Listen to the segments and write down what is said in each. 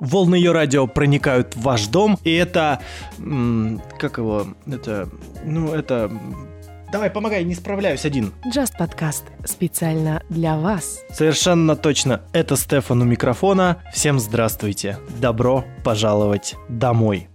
Волны ее радио проникают в ваш дом, и это... Как его? Это... Ну, это... Давай, помогай, не справляюсь один. Just подкаст специально для вас. Совершенно точно, это Стефан у микрофона. Всем здравствуйте. Добро пожаловать домой.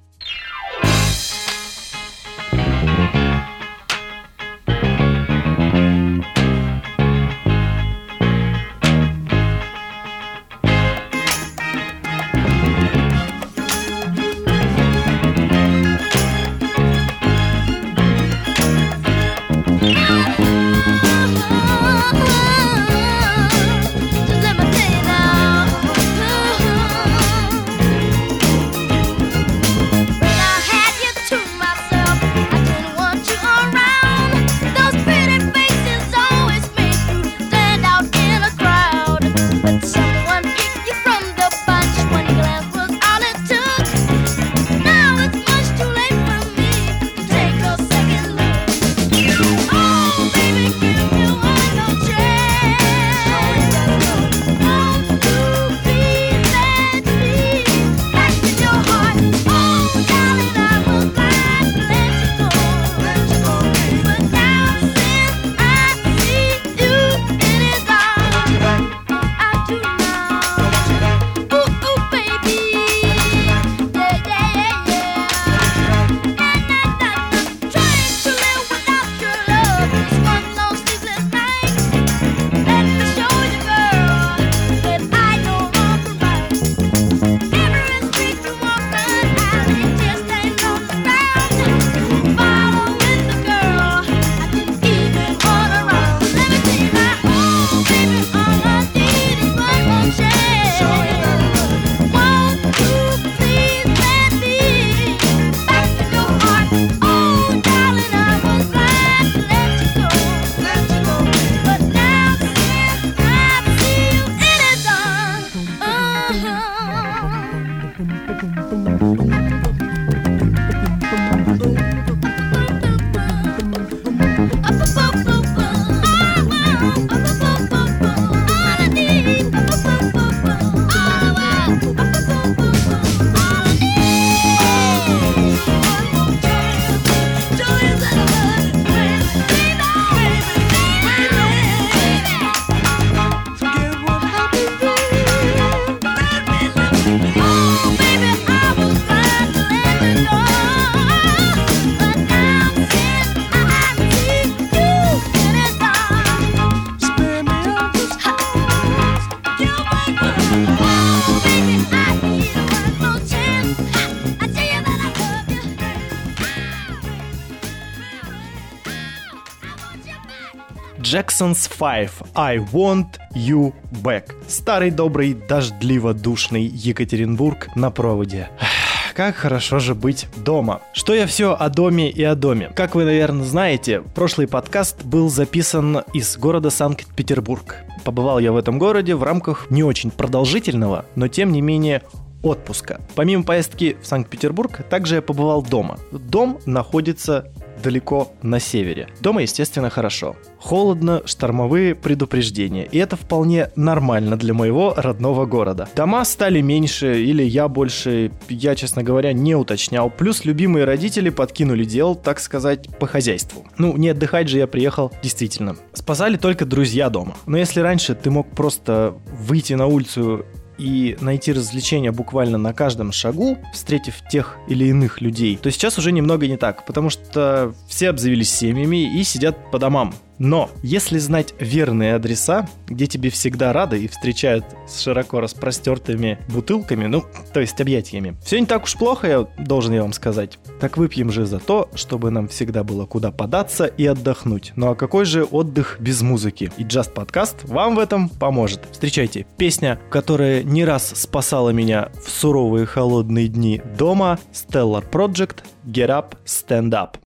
Jackson's Five I Want You Back. Старый добрый дождливо-душный Екатеринбург на проводе. Как хорошо же быть дома. Что я все о доме и о доме. Как вы, наверное, знаете, прошлый подкаст был записан из города Санкт-Петербург. Побывал я в этом городе в рамках не очень продолжительного, но тем не менее отпуска. Помимо поездки в Санкт-Петербург, также я побывал дома. Дом находится далеко на севере. Дома, естественно, хорошо. Холодно, штормовые предупреждения. И это вполне нормально для моего родного города. Дома стали меньше, или я больше, я, честно говоря, не уточнял. Плюс любимые родители подкинули дел, так сказать, по хозяйству. Ну, не отдыхать же я приехал, действительно. Спасали только друзья дома. Но если раньше ты мог просто выйти на улицу и найти развлечения буквально на каждом шагу, встретив тех или иных людей, то сейчас уже немного не так, потому что все обзавелись семьями и сидят по домам. Но если знать верные адреса, где тебе всегда рады и встречают с широко распростертыми бутылками, ну, то есть объятиями, все не так уж плохо, я должен я вам сказать. Так выпьем же за то, чтобы нам всегда было куда податься и отдохнуть. Ну а какой же отдых без музыки? И Just Podcast вам в этом поможет. Встречайте, песня, которая не раз спасала меня в суровые холодные дни дома, Stellar Project Get Up, Stand Up.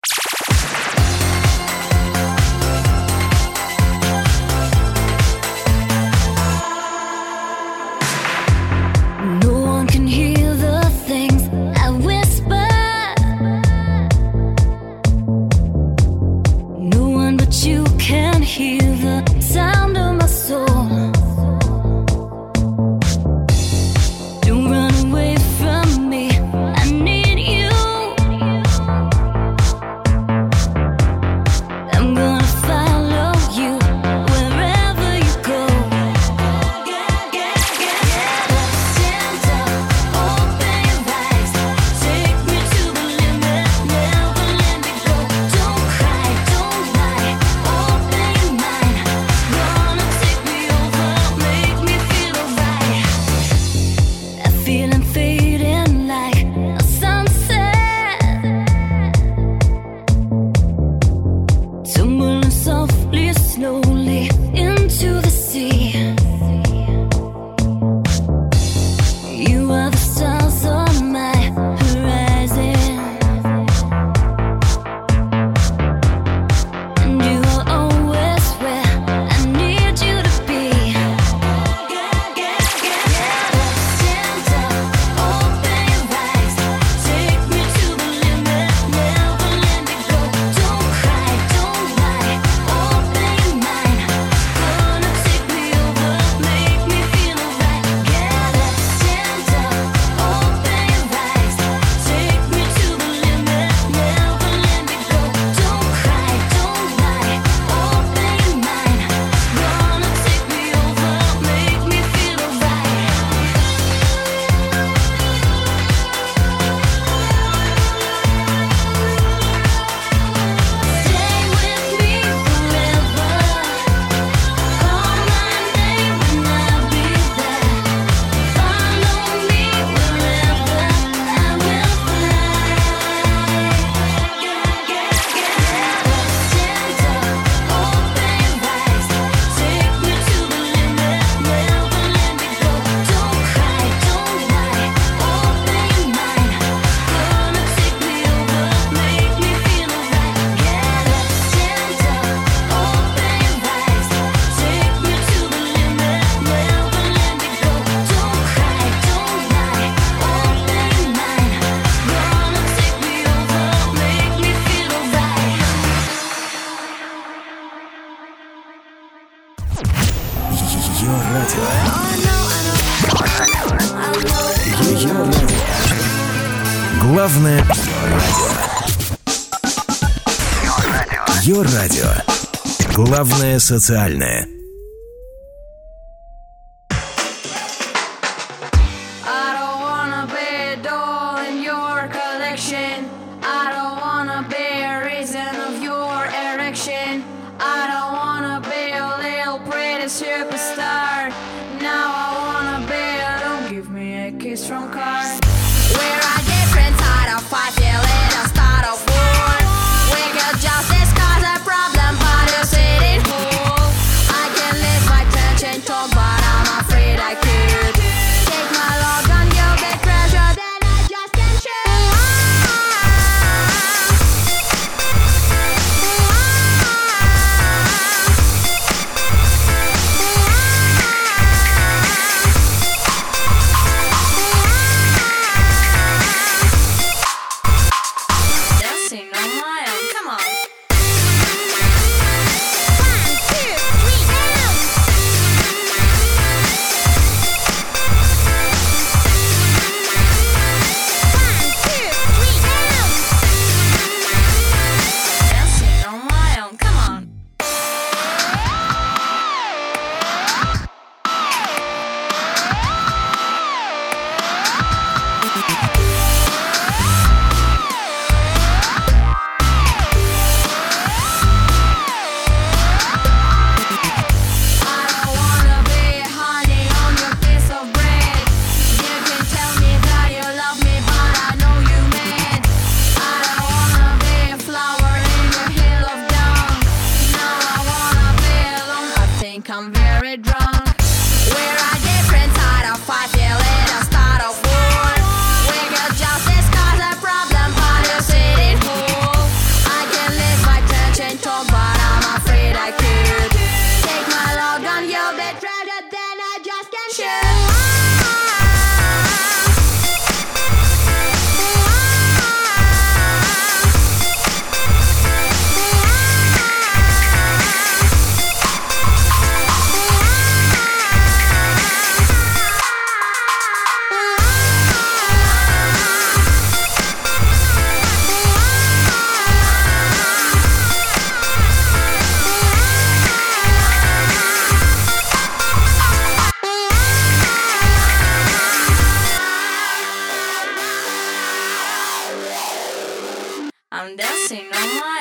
социальное. I'm dancing on my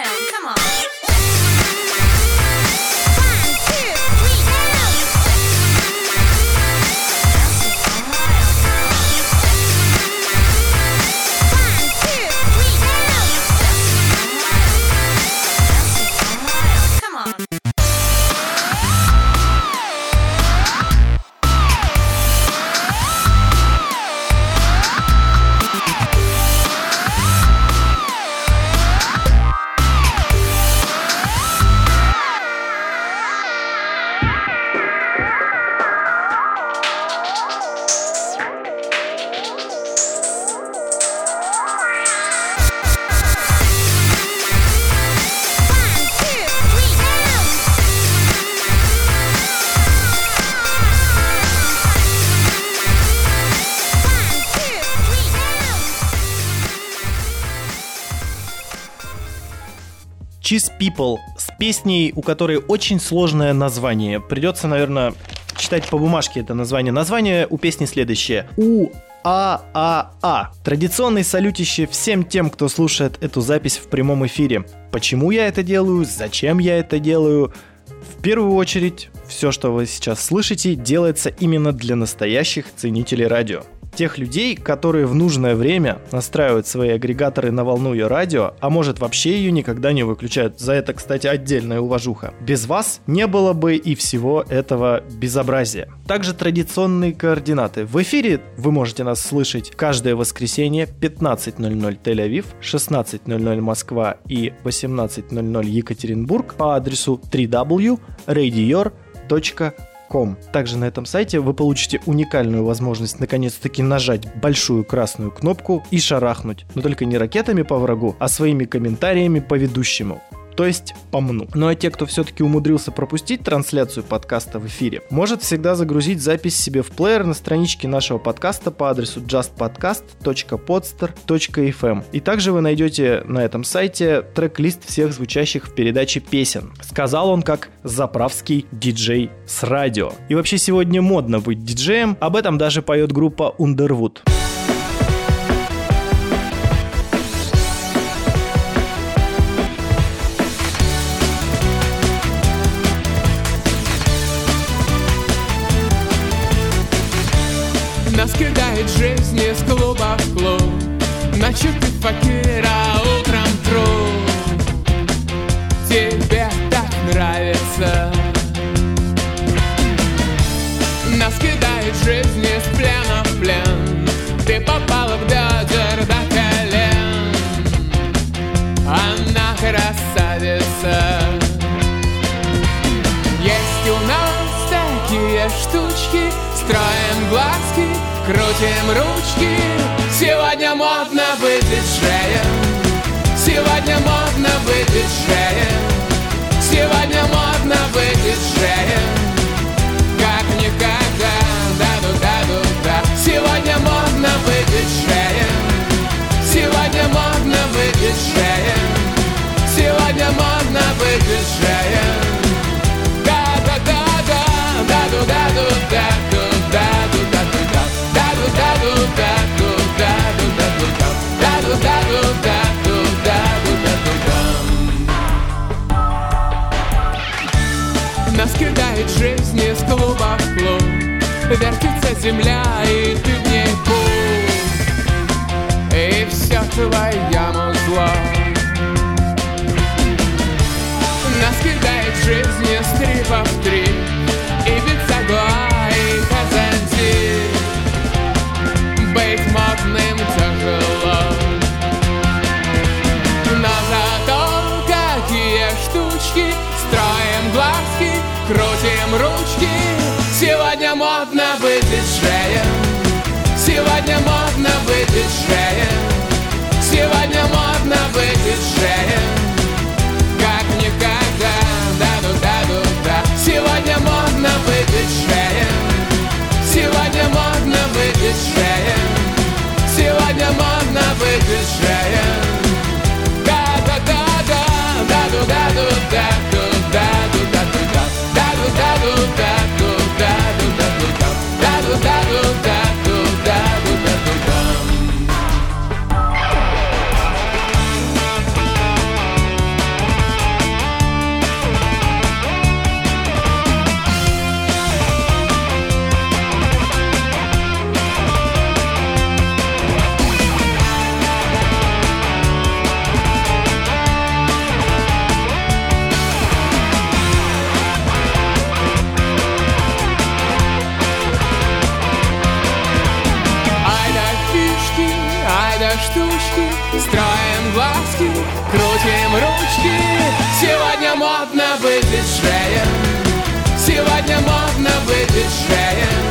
People с песней, у которой очень сложное название. Придется, наверное, читать по бумажке это название. Название у песни следующее. У а а а Традиционный салютище всем тем, кто слушает эту запись в прямом эфире. Почему я это делаю? Зачем я это делаю? В первую очередь, все, что вы сейчас слышите, делается именно для настоящих ценителей радио. Тех людей, которые в нужное время настраивают свои агрегаторы на волну ее радио, а может вообще ее никогда не выключают. За это, кстати, отдельная уважуха. Без вас не было бы и всего этого безобразия. Также традиционные координаты. В эфире вы можете нас слышать каждое воскресенье 15.00 Тель-Авив, 16.00 Москва и 18.00 Екатеринбург по адресу www.radior.com ком. Также на этом сайте вы получите уникальную возможность наконец-таки нажать большую красную кнопку и шарахнуть. Но только не ракетами по врагу, а своими комментариями по ведущему то есть по мну. Ну а те, кто все-таки умудрился пропустить трансляцию подкаста в эфире, может всегда загрузить запись себе в плеер на страничке нашего подкаста по адресу justpodcast.podster.fm. И также вы найдете на этом сайте трек-лист всех звучащих в передаче песен. Сказал он как заправский диджей с радио. И вообще сегодня модно быть диджеем, об этом даже поет группа Underwood. Как никогда, да-ду-да-ду-да Сегодня модно быть диджеем Сегодня модно быть диджеем Сегодня модно быть диджеем Вертится земля, и ты в ней пул И все твоя музла Нас кидает жизнь из трипа в трип модно быть диджеем Сегодня модно быть диджеем Сегодня модно быть диджеем Как никогда, да-ду-да-ду-да Сегодня модно быть диджеем Сегодня модно быть диджеем Сегодня модно быть диджеем battle, battle. штучки, строим глазки, крутим ручки. Сегодня модно быть диджеем, сегодня модно быть диджеем,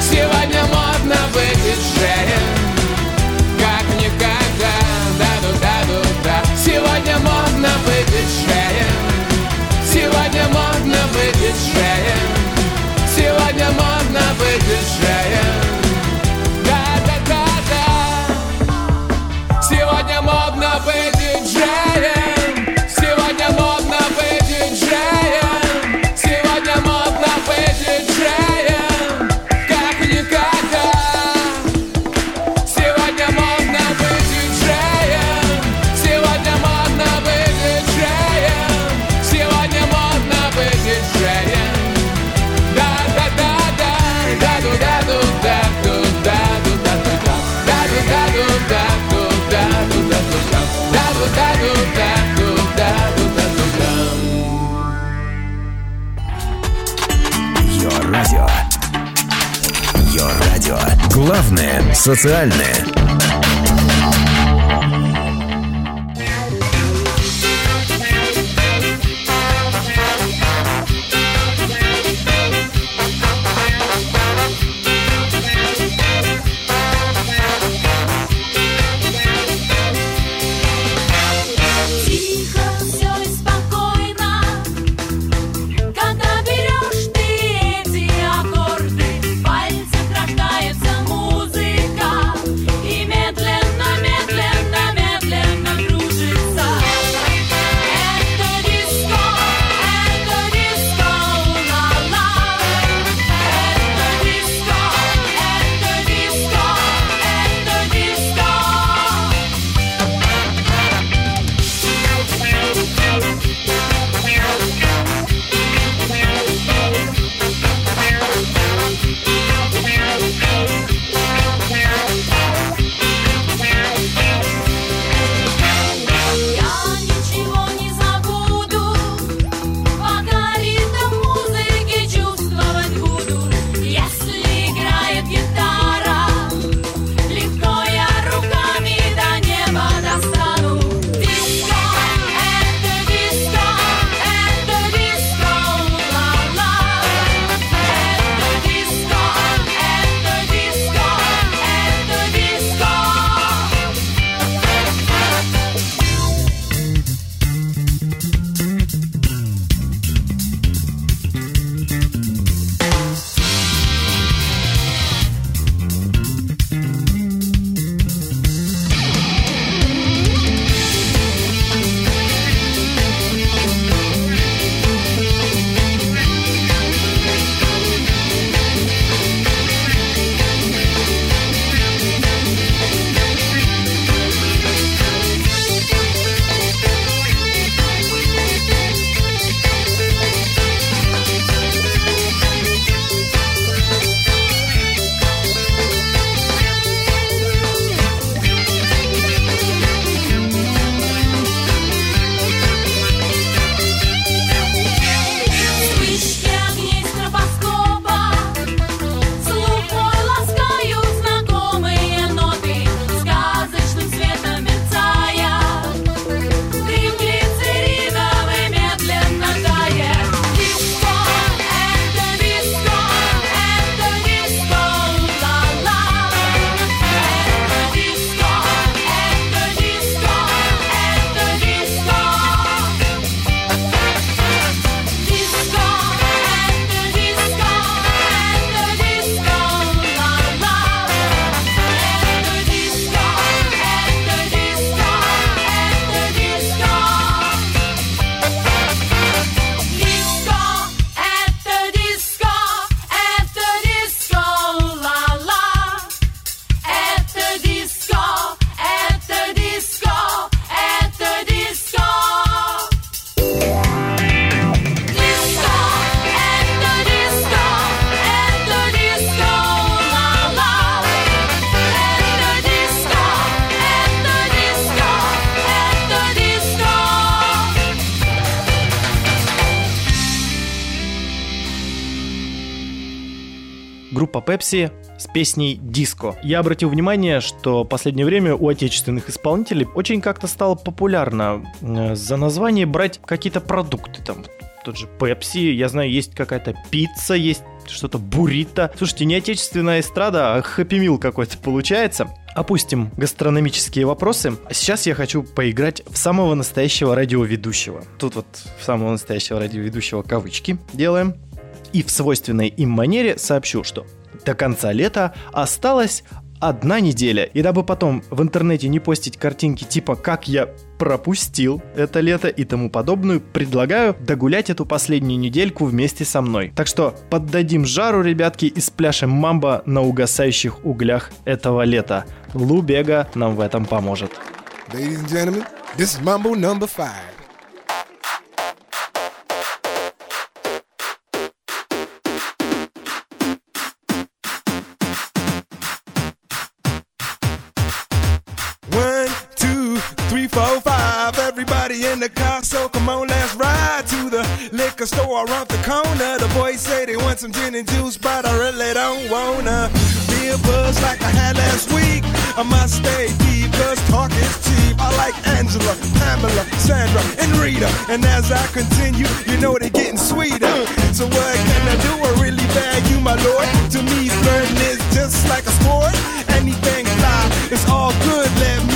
сегодня модно быть диджеем. Как никогда, Да да да да да. сегодня модно быть диджеем. Главное – социальное. Пепси с песней «Диско». Я обратил внимание, что в последнее время у отечественных исполнителей очень как-то стало популярно э, за название брать какие-то продукты там. Тот же Пепси, я знаю, есть какая-то пицца, есть что-то буррито. Слушайте, не отечественная эстрада, а хэппи-мил какой-то получается. Опустим гастрономические вопросы. А сейчас я хочу поиграть в самого настоящего радиоведущего. Тут вот в самого настоящего радиоведущего кавычки делаем. И в свойственной им манере сообщу, что до конца лета осталось одна неделя. И дабы потом в интернете не постить картинки типа «как я пропустил это лето» и тому подобную, предлагаю догулять эту последнюю недельку вместе со мной. Так что поддадим жару, ребятки, и спляшем мамба на угасающих углях этого лета. Лу Бега нам в этом поможет. Ladies and gentlemen, this is Mambo number five. The car, so come on, let's ride to the liquor store around the corner. The boys say they want some gin and juice, but I really don't wanna be a buzz like I had last week. I must stay deep, cause talk is cheap. I like Angela, Pamela, Sandra, and Rita. And as I continue, you know they're getting sweeter. So what can I do? I really you, my lord. To me, flirting is just like a sport. Anything fly, it's all good. Let me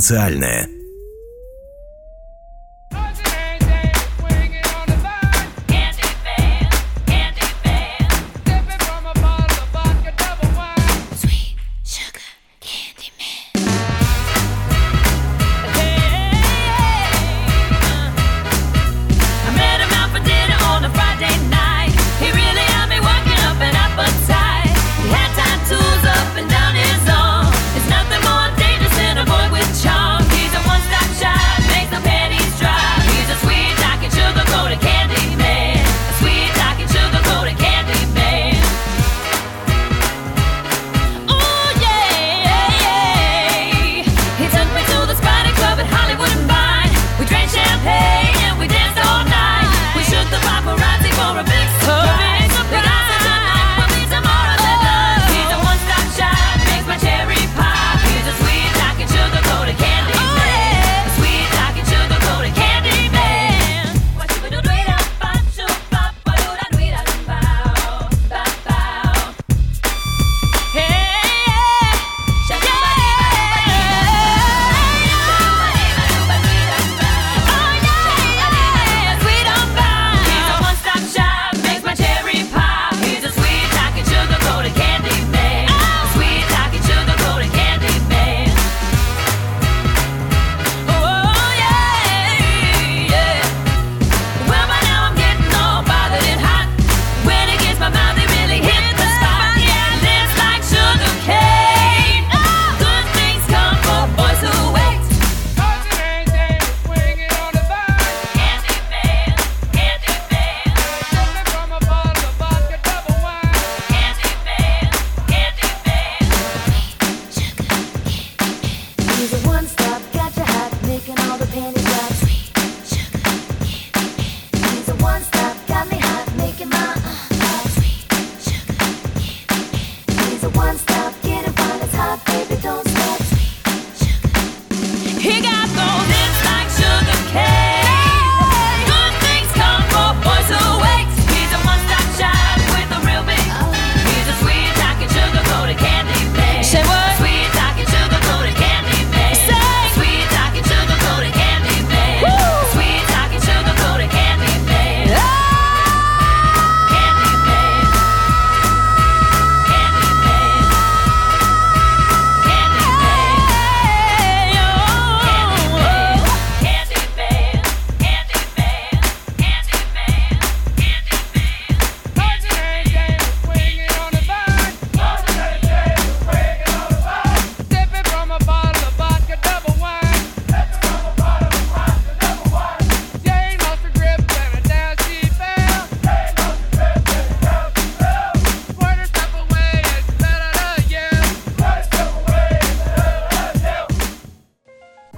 социальное.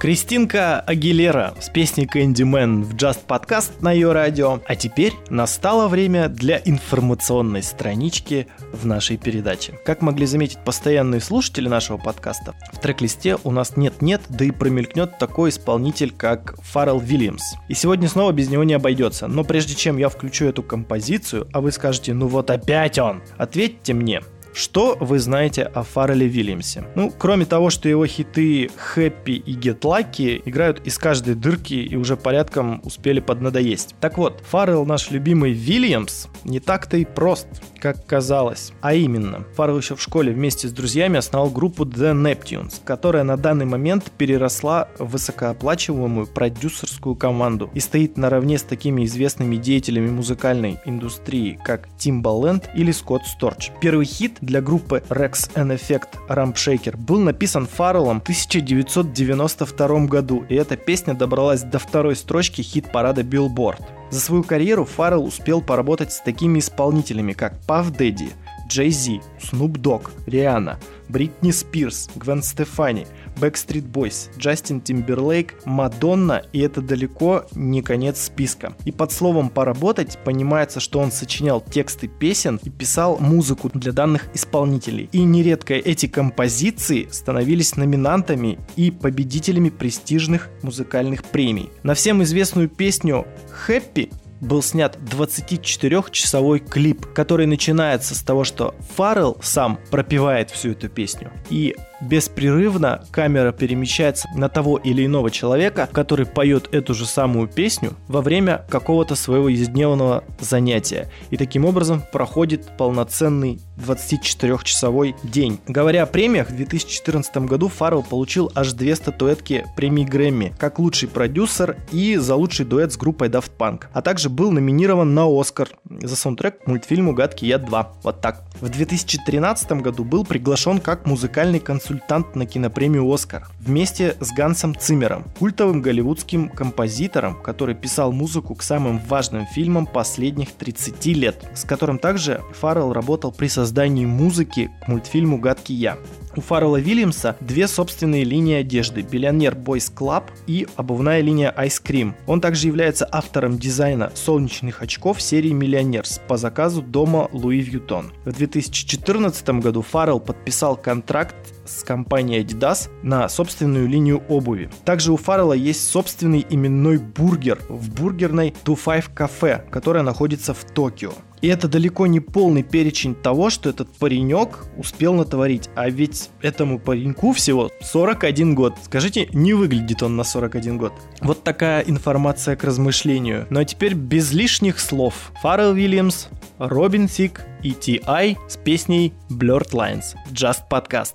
Кристинка Агилера с песней Candy Man в Just Podcast на ее радио. А теперь настало время для информационной странички в нашей передаче. Как могли заметить постоянные слушатели нашего подкаста, в трек-листе у нас нет-нет, да и промелькнет такой исполнитель, как Фаррелл Вильямс. И сегодня снова без него не обойдется. Но прежде чем я включу эту композицию, а вы скажете, ну вот опять он, ответьте мне, что вы знаете о Фаррелле Вильямсе? Ну, кроме того, что его хиты Happy и Get Lucky играют из каждой дырки и уже порядком успели поднадоесть. Так вот, Фаррелл, наш любимый Вильямс, не так-то и прост, как казалось. А именно, Фаррелл еще в школе вместе с друзьями основал группу The Neptunes, которая на данный момент переросла в высокооплачиваемую продюсерскую команду и стоит наравне с такими известными деятелями музыкальной индустрии, как Timbaland или Скотт Сторч. Первый хит для группы Rex and Effect Ramp Shaker был написан Фарреллом в 1992 году, и эта песня добралась до второй строчки хит-парада Billboard. За свою карьеру Фаррелл успел поработать с такими исполнителями, как Puff Daddy, Джей Зи, Snoop Dogg, Риhanna, Бритни Спирс, Гвен Стефани, Backstreet Boys, Джастин Тимберлейк, Мадонна, и это далеко не конец списка. И под словом «поработать» понимается, что он сочинял тексты песен и писал музыку для данных исполнителей. И нередко эти композиции становились номинантами и победителями престижных музыкальных премий. На всем известную песню «Happy» был снят 24-часовой клип, который начинается с того, что Фаррелл сам пропевает всю эту песню. И беспрерывно камера перемещается на того или иного человека, который поет эту же самую песню во время какого-то своего ежедневного занятия. И таким образом проходит полноценный 24-часовой день. Говоря о премиях, в 2014 году Фаррелл получил аж две статуэтки премии Грэмми, как лучший продюсер и за лучший дуэт с группой Daft Punk. А также был номинирован на Оскар за саундтрек к мультфильму «Гадкий я 2». Вот так. В 2013 году был приглашен как музыкальный консультант на кинопремию «Оскар» вместе с Гансом Циммером, культовым голливудским композитором, который писал музыку к самым важным фильмам последних 30 лет, с которым также Фаррелл работал при создании музыки к мультфильму «Гадкий я». У Фаррелла Вильямса две собственные линии одежды – Billionaire Boys Club и обувная линия Ice Cream. Он также является автором дизайна солнечных очков серии Millionaires по заказу дома Louis Vuitton. В 2014 году Фаррелл подписал контракт с компанией Adidas на собственную линию обуви. Также у Фаррелла есть собственный именной бургер в бургерной Two Five Cafe, которая находится в Токио. И это далеко не полный перечень того, что этот паренек успел натворить. А ведь этому пареньку всего 41 год. Скажите, не выглядит он на 41 год. Вот такая информация к размышлению. Ну а теперь без лишних слов. Фаррелл Вильямс, Робин Сик и T.I. с песней Blurred Lines. Just Podcast.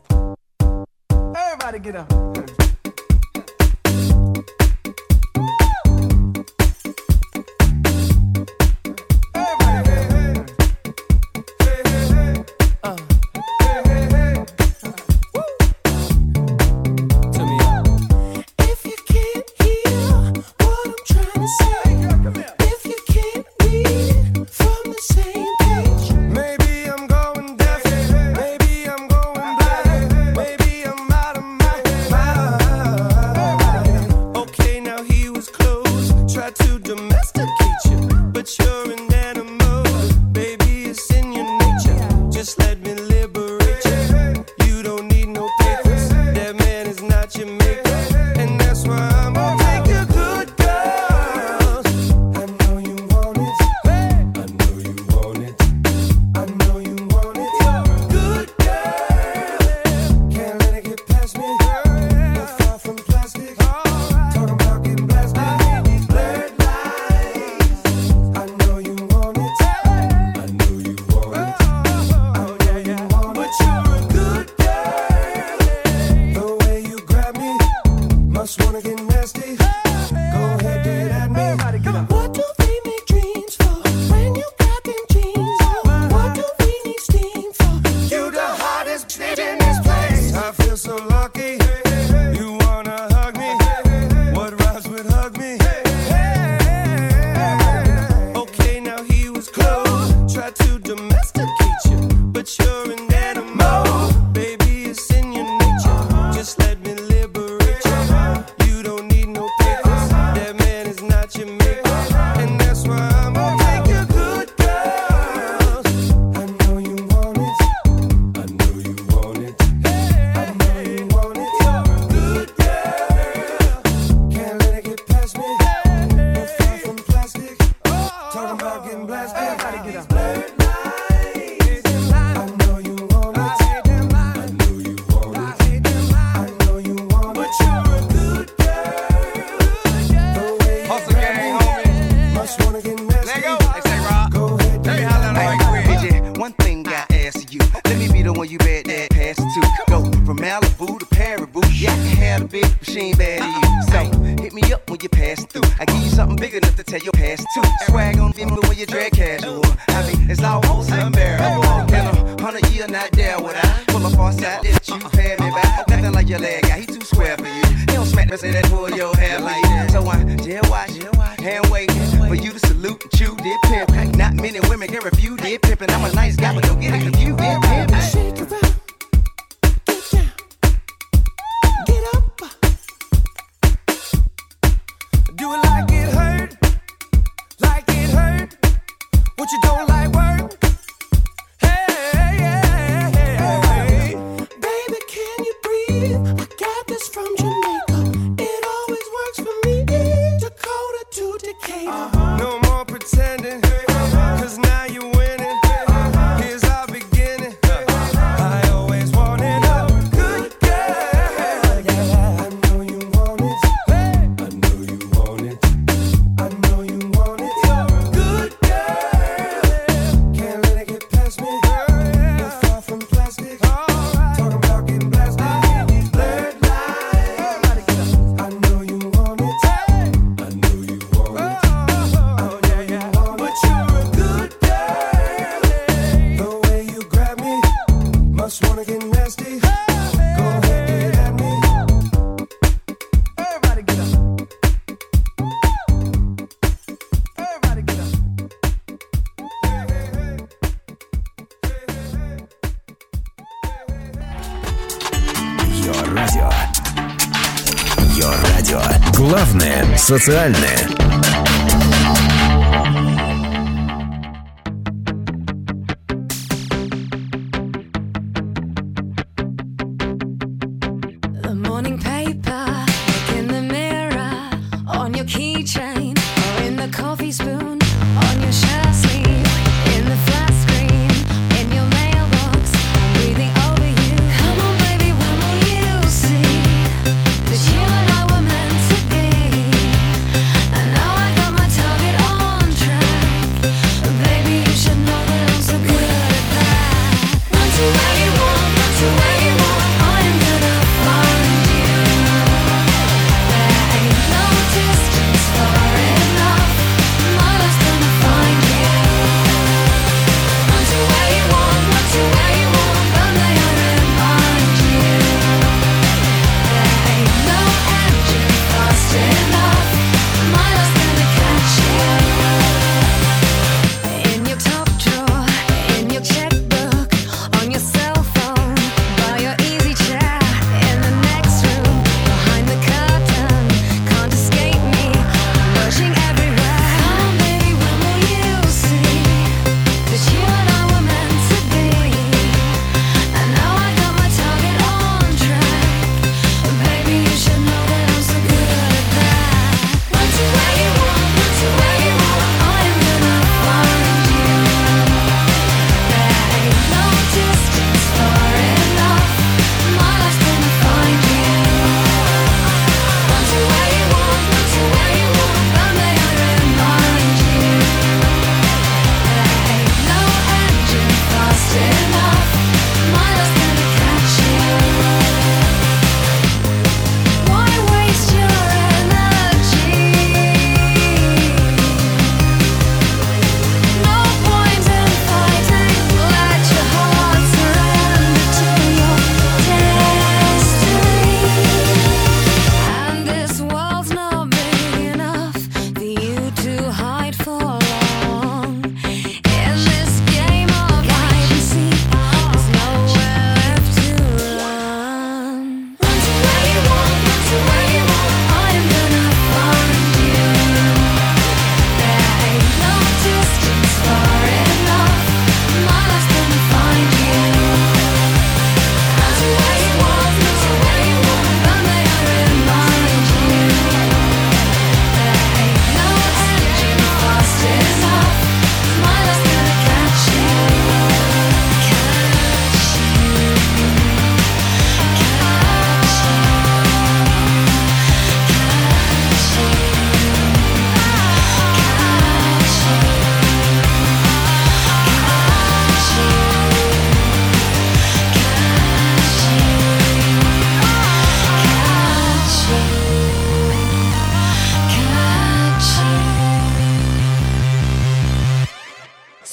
Everybody get up. Социальное.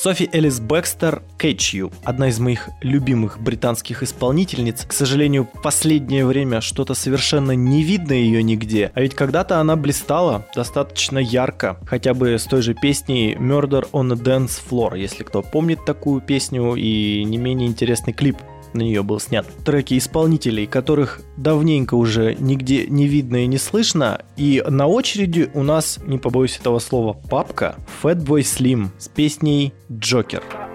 Софи Элис Бэкстер «Catch You», одна из моих любимых британских исполнительниц. К сожалению, последнее время что-то совершенно не видно ее нигде, а ведь когда-то она блистала достаточно ярко, хотя бы с той же песней «Murder on the Dance Floor», если кто помнит такую песню и не менее интересный клип на нее был снят. Треки исполнителей, которых давненько уже нигде не видно и не слышно. И на очереди у нас, не побоюсь этого слова, папка Fatboy Slim с песней «Джокер». Джокер.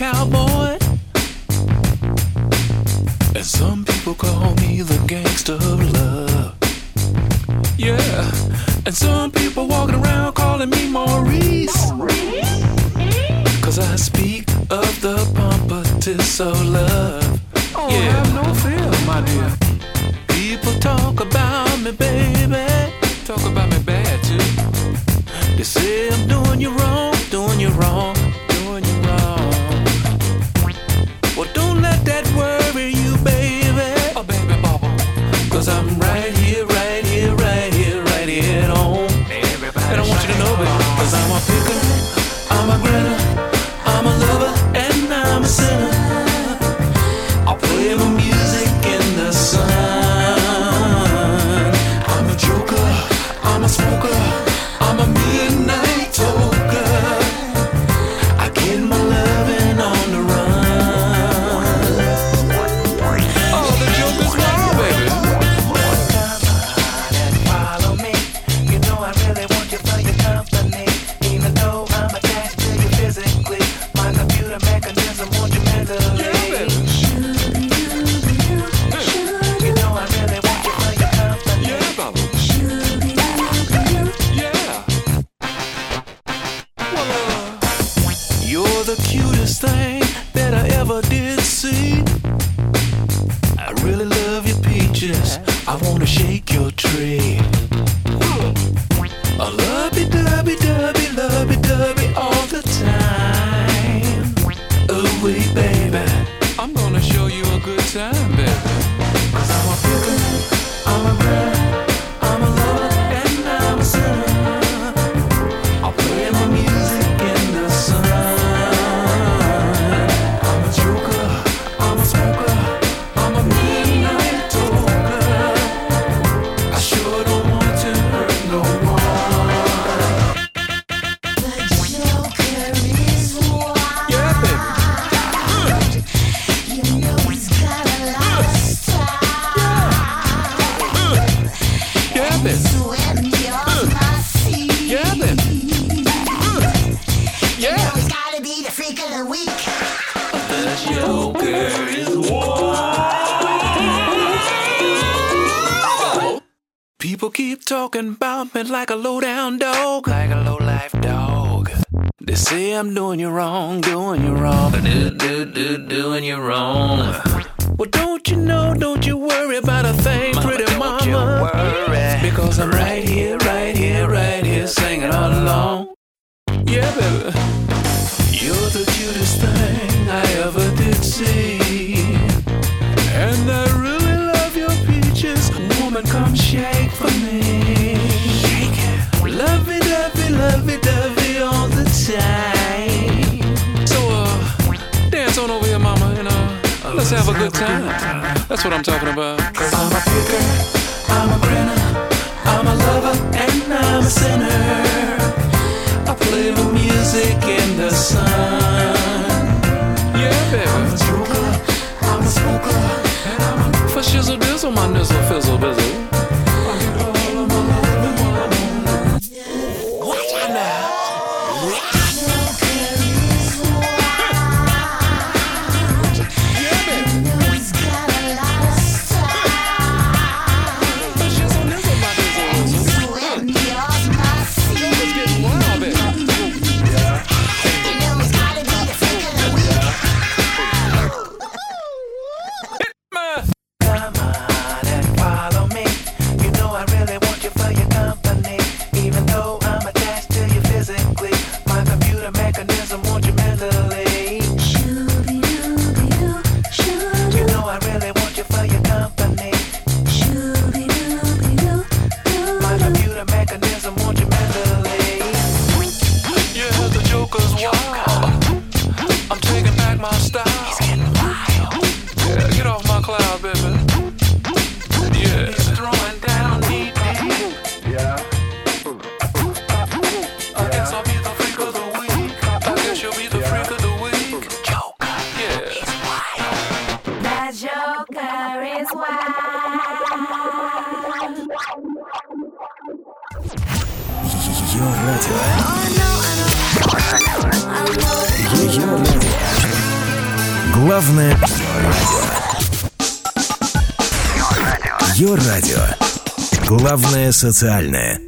cowboy. And some people call me the gangster of love. Yeah, and some people walking around calling me Maurice. Cause I speak of the pompatus of love. Социальное.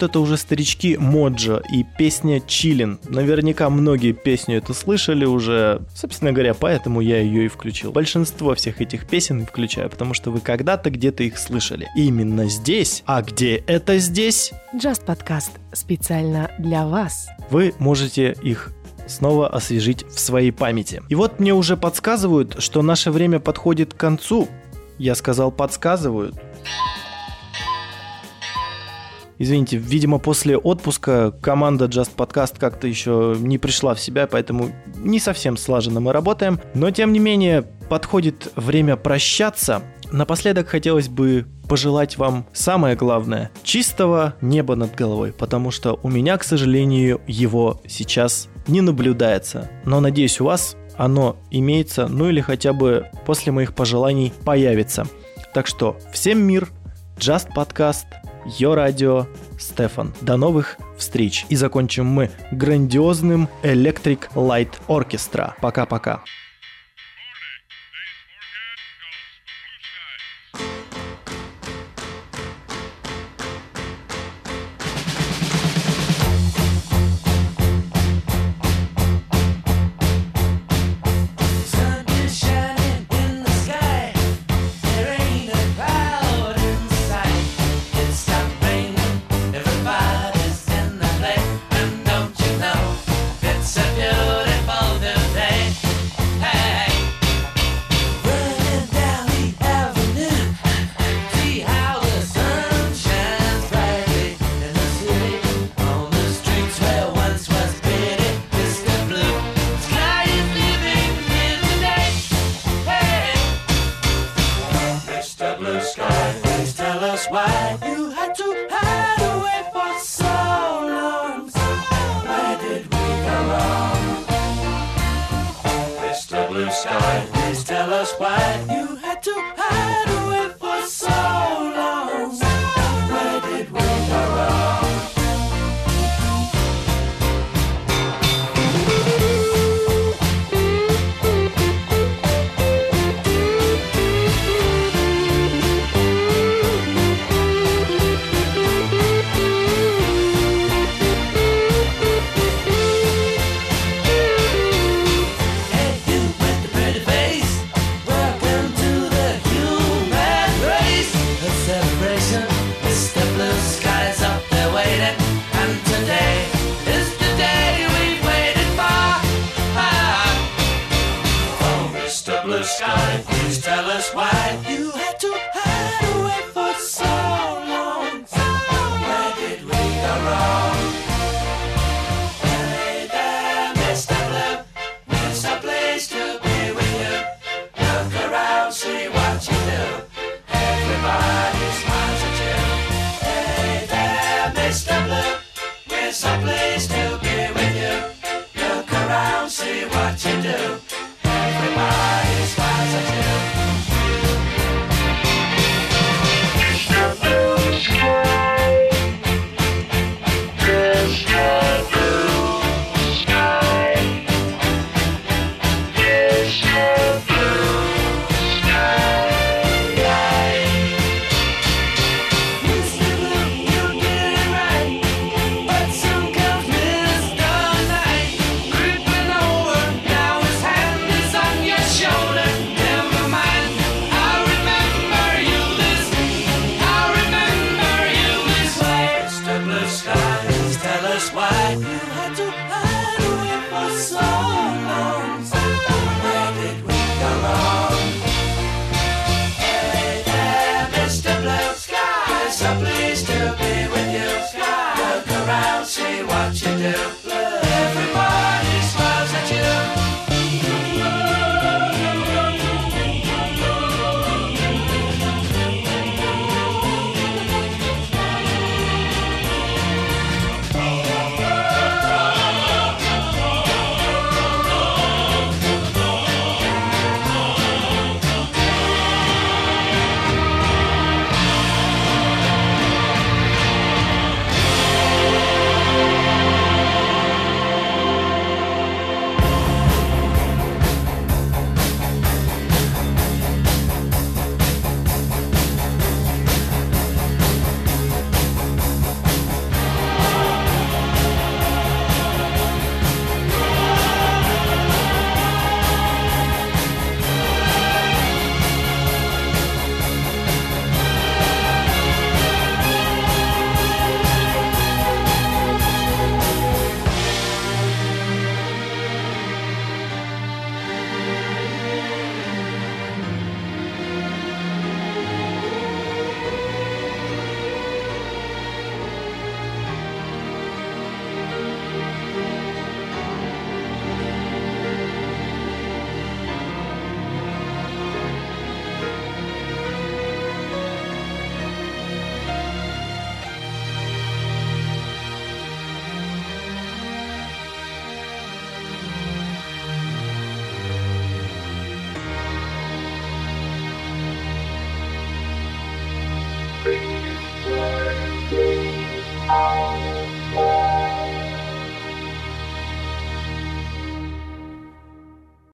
Вот это уже старички Моджо и песня Чилин. Наверняка многие песню эту слышали уже. Собственно говоря, поэтому я ее и включил. Большинство всех этих песен включаю, потому что вы когда-то где-то их слышали. Именно здесь. А где это здесь? Just подкаст специально для вас. Вы можете их снова освежить в своей памяти. И вот мне уже подсказывают, что наше время подходит к концу. Я сказал подсказывают. Извините, видимо, после отпуска команда Just Podcast как-то еще не пришла в себя, поэтому не совсем слаженно мы работаем. Но, тем не менее, подходит время прощаться. Напоследок хотелось бы пожелать вам самое главное – чистого неба над головой, потому что у меня, к сожалению, его сейчас не наблюдается. Но, надеюсь, у вас оно имеется, ну или хотя бы после моих пожеланий появится. Так что всем мир, Just Podcast, Йо Радио, Стефан. До новых встреч. И закончим мы грандиозным Electric Light Orchestra. Пока-пока.